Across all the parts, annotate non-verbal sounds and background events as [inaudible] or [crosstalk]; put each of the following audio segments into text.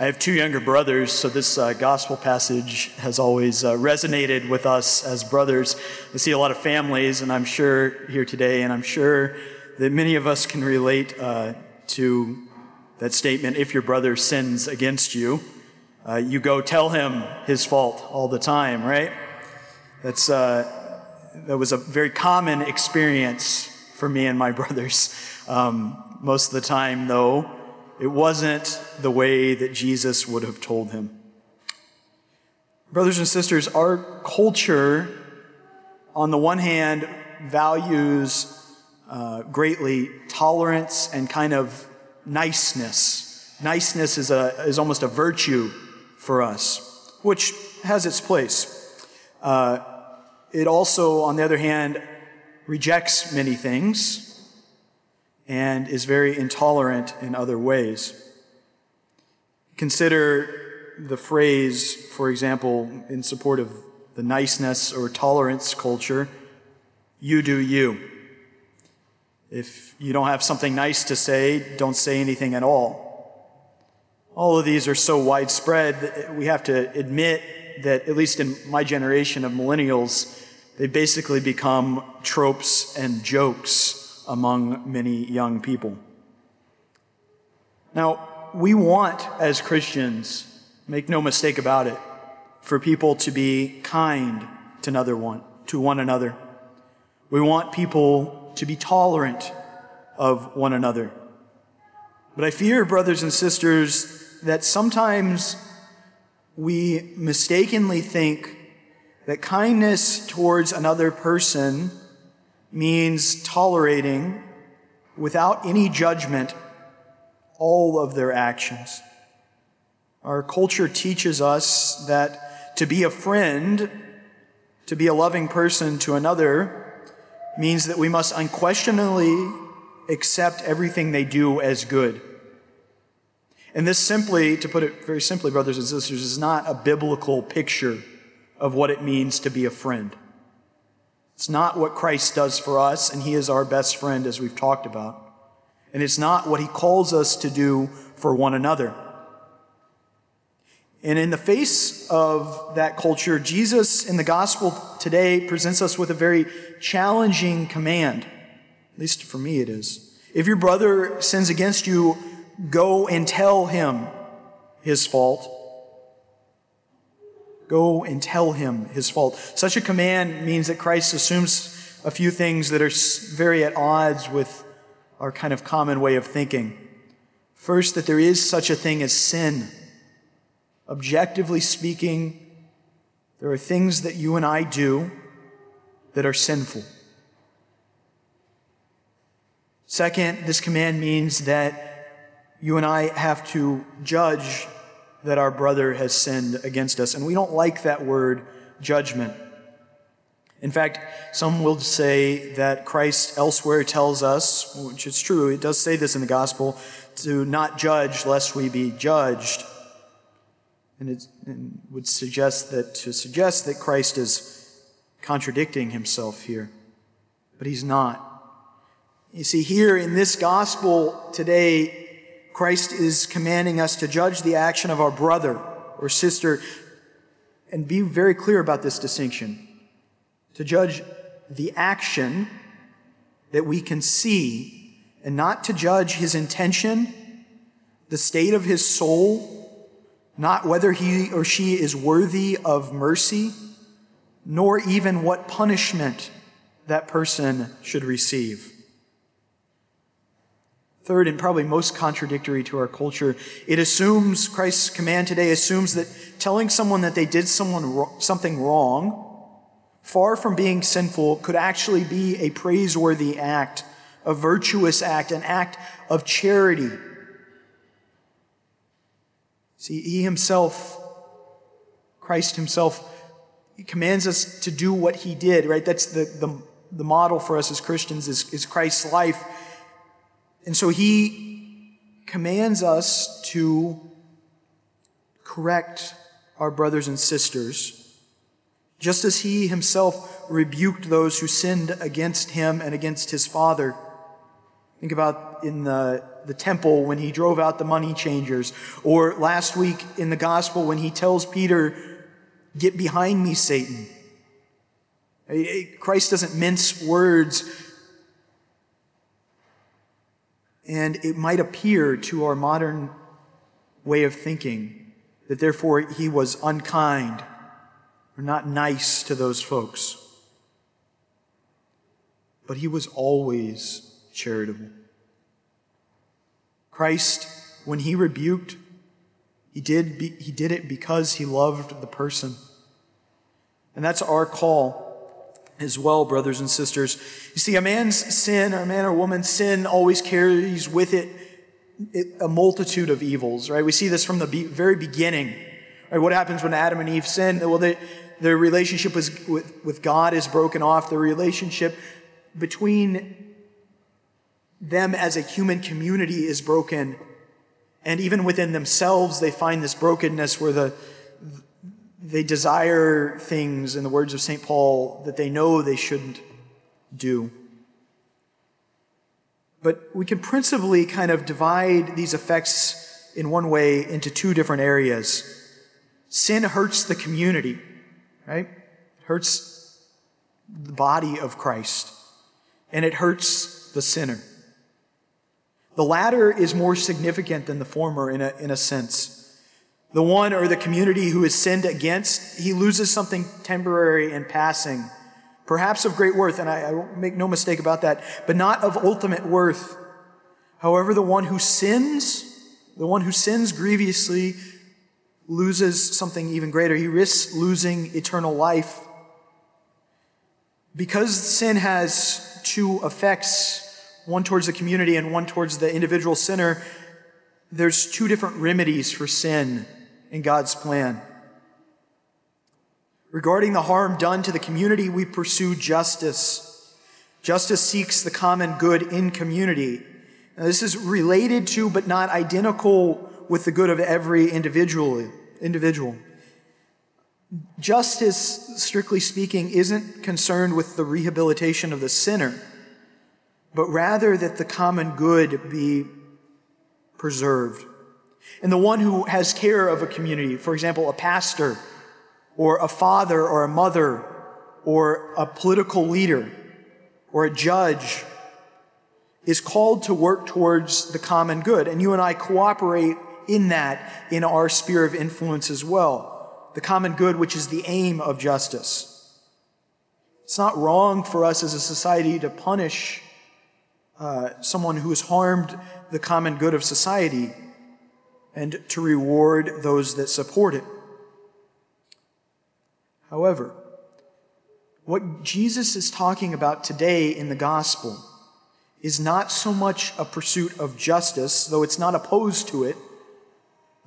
I have two younger brothers, so this uh, gospel passage has always uh, resonated with us as brothers. I see a lot of families, and I'm sure here today, and I'm sure that many of us can relate uh, to that statement if your brother sins against you, uh, you go tell him his fault all the time, right? That's, uh, that was a very common experience for me and my [laughs] brothers. Um, most of the time, though, it wasn't the way that Jesus would have told him. Brothers and sisters, our culture, on the one hand, values uh, greatly tolerance and kind of niceness. Niceness is, a, is almost a virtue for us, which has its place. Uh, it also, on the other hand, rejects many things and is very intolerant in other ways. Consider the phrase, for example, in support of the niceness or tolerance culture you do you. If you don't have something nice to say, don't say anything at all. All of these are so widespread that we have to admit that, at least in my generation of millennials, they basically become tropes and jokes among many young people. Now, we want, as Christians, make no mistake about it, for people to be kind to another one, to one another. We want people to be tolerant of one another. But I fear, brothers and sisters, that sometimes we mistakenly think that kindness towards another person means tolerating without any judgment all of their actions. Our culture teaches us that to be a friend, to be a loving person to another, means that we must unquestionably accept everything they do as good. And this simply, to put it very simply, brothers and sisters, is not a biblical picture of what it means to be a friend. It's not what Christ does for us, and He is our best friend, as we've talked about. And it's not what He calls us to do for one another. And in the face of that culture, Jesus in the gospel today presents us with a very challenging command. At least for me, it is. If your brother sins against you, go and tell him his fault. Go and tell him his fault. Such a command means that Christ assumes a few things that are very at odds with our kind of common way of thinking. First, that there is such a thing as sin. Objectively speaking, there are things that you and I do that are sinful. Second, this command means that you and I have to judge that our brother has sinned against us. And we don't like that word, judgment. In fact, some will say that Christ elsewhere tells us, which is true, it does say this in the gospel, to not judge lest we be judged. And it would suggest that to suggest that Christ is contradicting himself here. But he's not. You see, here in this gospel today, Christ is commanding us to judge the action of our brother or sister and be very clear about this distinction. To judge the action that we can see and not to judge his intention, the state of his soul, not whether he or she is worthy of mercy, nor even what punishment that person should receive. Third, and probably most contradictory to our culture, it assumes, Christ's command today assumes that telling someone that they did someone, something wrong, far from being sinful, could actually be a praiseworthy act, a virtuous act, an act of charity. See, he himself, Christ himself, he commands us to do what he did, right? That's the, the, the model for us as Christians is, is Christ's life. And so he commands us to correct our brothers and sisters, just as he himself rebuked those who sinned against him and against his father. Think about in the the temple when he drove out the money changers, or last week in the gospel when he tells Peter, Get behind me, Satan. Christ doesn't mince words, and it might appear to our modern way of thinking that therefore he was unkind or not nice to those folks. But he was always charitable. Christ, when he rebuked, he did, be, he did it because he loved the person. And that's our call as well, brothers and sisters. You see, a man's sin, a man or woman's sin always carries with it a multitude of evils, right? We see this from the very beginning. Right? What happens when Adam and Eve sin? Well, they, their relationship with, with God is broken off. The relationship between them as a human community is broken. And even within themselves, they find this brokenness where the, they desire things, in the words of St. Paul, that they know they shouldn't do. But we can principally kind of divide these effects in one way into two different areas. Sin hurts the community, right? It hurts the body of Christ, and it hurts the sinner. The latter is more significant than the former in a, in a sense. The one or the community who is sinned against, he loses something temporary and passing perhaps of great worth, and I, I make no mistake about that, but not of ultimate worth. However, the one who sins, the one who sins grievously, loses something even greater. He risks losing eternal life. Because sin has two effects, one towards the community and one towards the individual sinner, there's two different remedies for sin in God's plan. Regarding the harm done to the community, we pursue justice. Justice seeks the common good in community. Now, this is related to, but not identical with the good of every individual. individual. Justice, strictly speaking, isn't concerned with the rehabilitation of the sinner, but rather that the common good be preserved. And the one who has care of a community, for example, a pastor, or a father or a mother or a political leader or a judge is called to work towards the common good. And you and I cooperate in that in our sphere of influence as well. The common good, which is the aim of justice. It's not wrong for us as a society to punish uh, someone who has harmed the common good of society and to reward those that support it. However, what Jesus is talking about today in the gospel is not so much a pursuit of justice, though it's not opposed to it,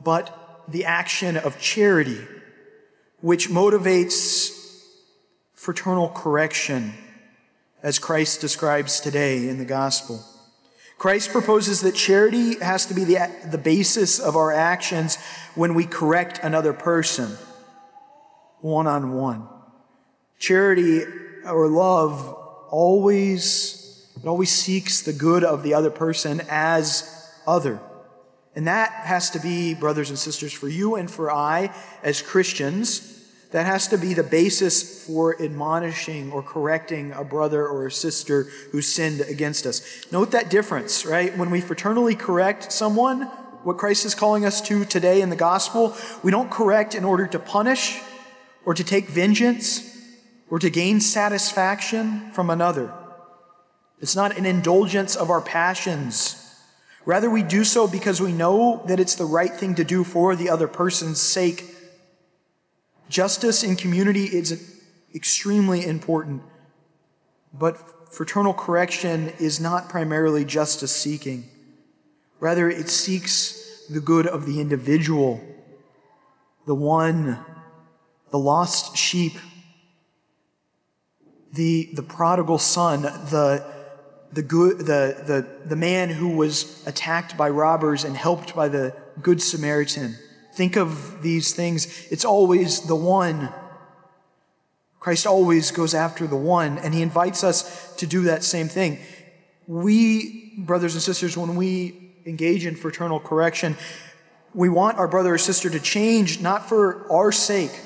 but the action of charity, which motivates fraternal correction, as Christ describes today in the gospel. Christ proposes that charity has to be the, the basis of our actions when we correct another person one on one. Charity or love always, it always seeks the good of the other person as other. And that has to be, brothers and sisters, for you and for I as Christians, that has to be the basis for admonishing or correcting a brother or a sister who sinned against us. Note that difference, right? When we fraternally correct someone, what Christ is calling us to today in the gospel, we don't correct in order to punish or to take vengeance or to gain satisfaction from another. It's not an indulgence of our passions. Rather, we do so because we know that it's the right thing to do for the other person's sake. Justice in community is extremely important, but fraternal correction is not primarily justice seeking. Rather, it seeks the good of the individual, the one the lost sheep, the, the prodigal son, the, the, good, the, the, the man who was attacked by robbers and helped by the Good Samaritan. Think of these things. It's always the one. Christ always goes after the one, and he invites us to do that same thing. We, brothers and sisters, when we engage in fraternal correction, we want our brother or sister to change not for our sake,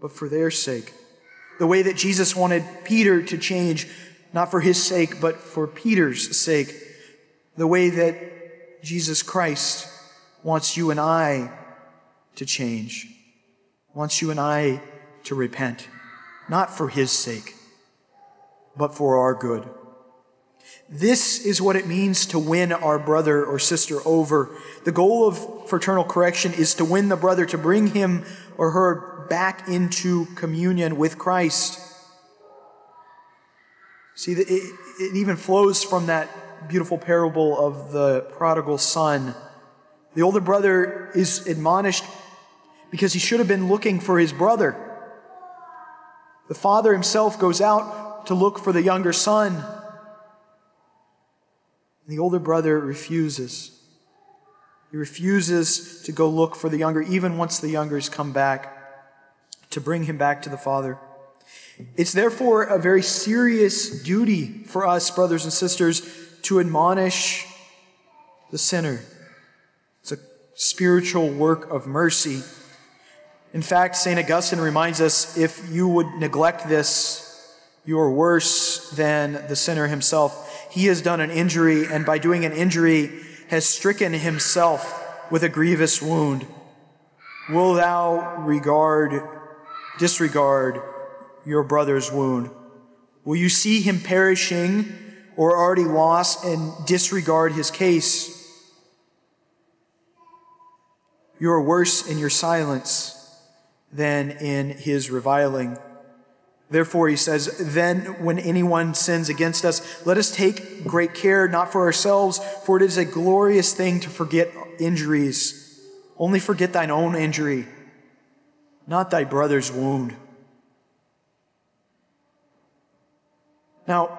but for their sake. The way that Jesus wanted Peter to change, not for his sake, but for Peter's sake. The way that Jesus Christ wants you and I to change, wants you and I to repent, not for his sake, but for our good. This is what it means to win our brother or sister over. The goal of fraternal correction is to win the brother, to bring him or her back into communion with Christ. See, it, it even flows from that beautiful parable of the prodigal son. The older brother is admonished because he should have been looking for his brother. The father himself goes out to look for the younger son. And The older brother refuses. He refuses to go look for the younger, even once the youngers come back, to bring him back to the father. It's therefore a very serious duty for us, brothers and sisters, to admonish the sinner. Spiritual work of mercy. In fact, St. Augustine reminds us if you would neglect this, you are worse than the sinner himself he has done an injury, and by doing an injury, has stricken himself with a grievous wound. Will thou regard, disregard your brother's wound? Will you see him perishing or already lost and disregard his case? You are worse in your silence than in his reviling. Therefore, he says, then when anyone sins against us, let us take great care, not for ourselves, for it is a glorious thing to forget injuries. Only forget thine own injury, not thy brother's wound. Now,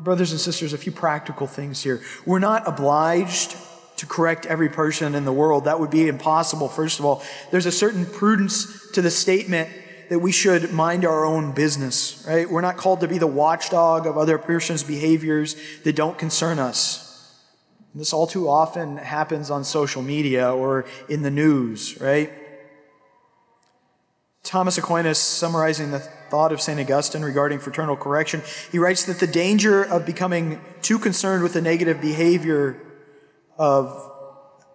brothers and sisters, a few practical things here. We're not obliged to correct every person in the world. That would be impossible, first of all. There's a certain prudence to the statement that we should mind our own business, right? We're not called to be the watchdog of other persons' behaviors that don't concern us. This all too often happens on social media or in the news, right? Thomas Aquinas, summarizing the thought of St. Augustine regarding fraternal correction, he writes that the danger of becoming too concerned with the negative behavior of,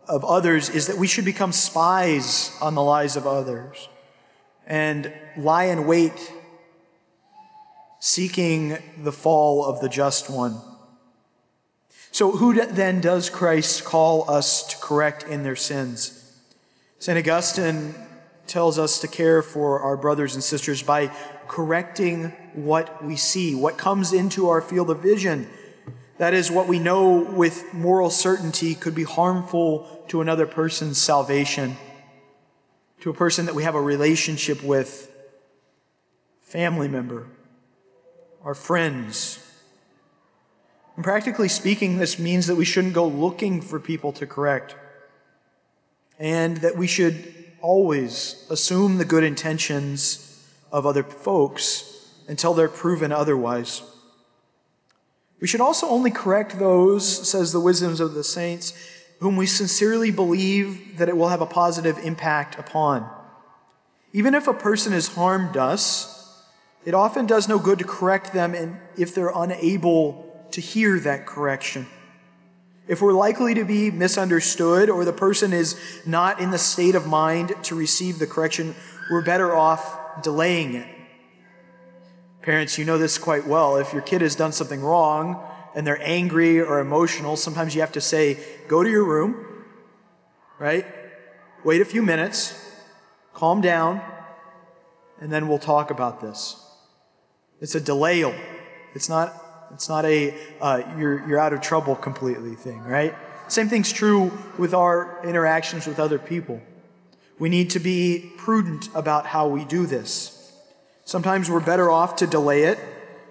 of others is that we should become spies on the lives of others and lie in wait, seeking the fall of the just one. So, who then does Christ call us to correct in their sins? St. Augustine tells us to care for our brothers and sisters by correcting what we see, what comes into our field of vision. That is, what we know with moral certainty could be harmful to another person's salvation to a person that we have a relationship with, family member, our friends. And practically speaking, this means that we shouldn't go looking for people to correct, and that we should always assume the good intentions of other folks until they're proven otherwise. We should also only correct those, says the wisdoms of the saints, whom we sincerely believe that it will have a positive impact upon. Even if a person has harmed us, it often does no good to correct them and if they're unable to hear that correction. If we're likely to be misunderstood or the person is not in the state of mind to receive the correction, we're better off delaying it. Parents, you know this quite well. If your kid has done something wrong, and they're angry or emotional, sometimes you have to say, go to your room, right? Wait a few minutes, calm down, and then we'll talk about this. It's a delayal. It's not, it's not a uh, you're, you're out of trouble completely thing, right? Same thing's true with our interactions with other people. We need to be prudent about how we do this. Sometimes we're better off to delay it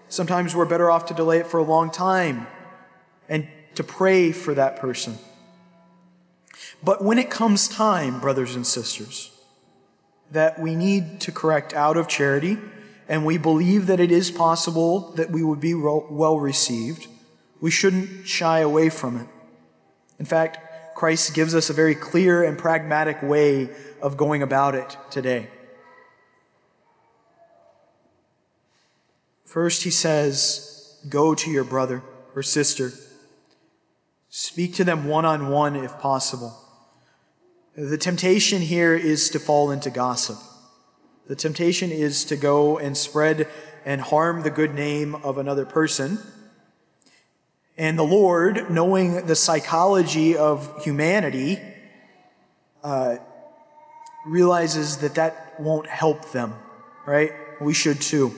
Sometimes we're better off to delay it for a long time and to pray for that person. But when it comes time, brothers and sisters, that we need to correct out of charity, and we believe that it is possible that we would be well received, we shouldn't shy away from it. In fact, Christ gives us a very clear and pragmatic way of going about it today. First, he says, Go to your brother or sister. Speak to them one on one if possible. The temptation here is to fall into gossip. The temptation is to go and spread and harm the good name of another person. And the Lord, knowing the psychology of humanity, uh, realizes that that won't help them, right? We should too.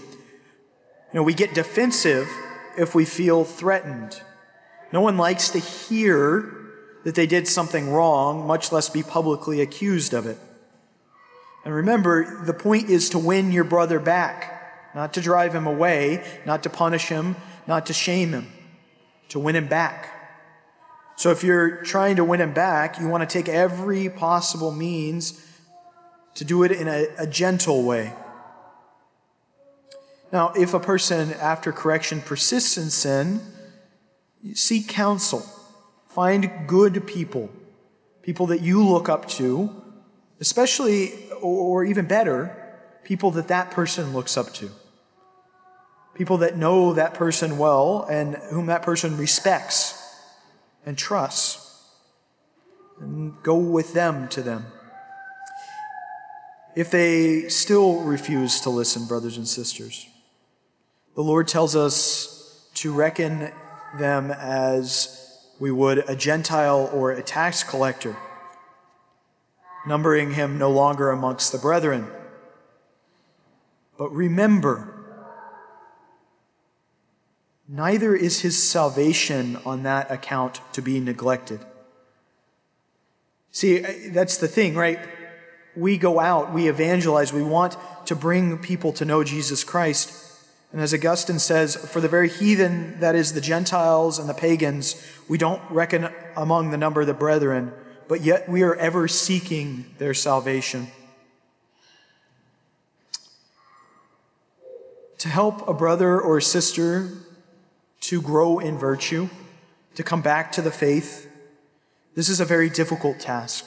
You know, we get defensive if we feel threatened. No one likes to hear that they did something wrong, much less be publicly accused of it. And remember, the point is to win your brother back, not to drive him away, not to punish him, not to shame him, to win him back. So if you're trying to win him back, you want to take every possible means to do it in a, a gentle way. Now, if a person after correction persists in sin, seek counsel. Find good people, people that you look up to, especially, or even better, people that that person looks up to. People that know that person well and whom that person respects and trusts. And go with them to them. If they still refuse to listen, brothers and sisters, the Lord tells us to reckon them as we would a Gentile or a tax collector, numbering him no longer amongst the brethren. But remember, neither is his salvation on that account to be neglected. See, that's the thing, right? We go out, we evangelize, we want to bring people to know Jesus Christ. And as Augustine says, for the very heathen, that is the Gentiles and the pagans, we don't reckon among the number of the brethren, but yet we are ever seeking their salvation. To help a brother or sister to grow in virtue, to come back to the faith, this is a very difficult task.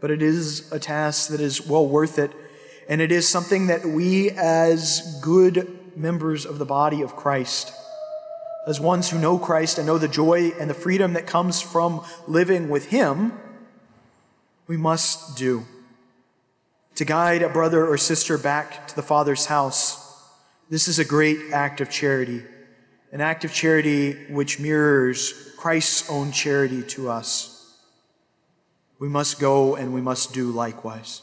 But it is a task that is well worth it. And it is something that we, as good members of the body of Christ, as ones who know Christ and know the joy and the freedom that comes from living with Him, we must do. To guide a brother or sister back to the Father's house, this is a great act of charity, an act of charity which mirrors Christ's own charity to us. We must go and we must do likewise.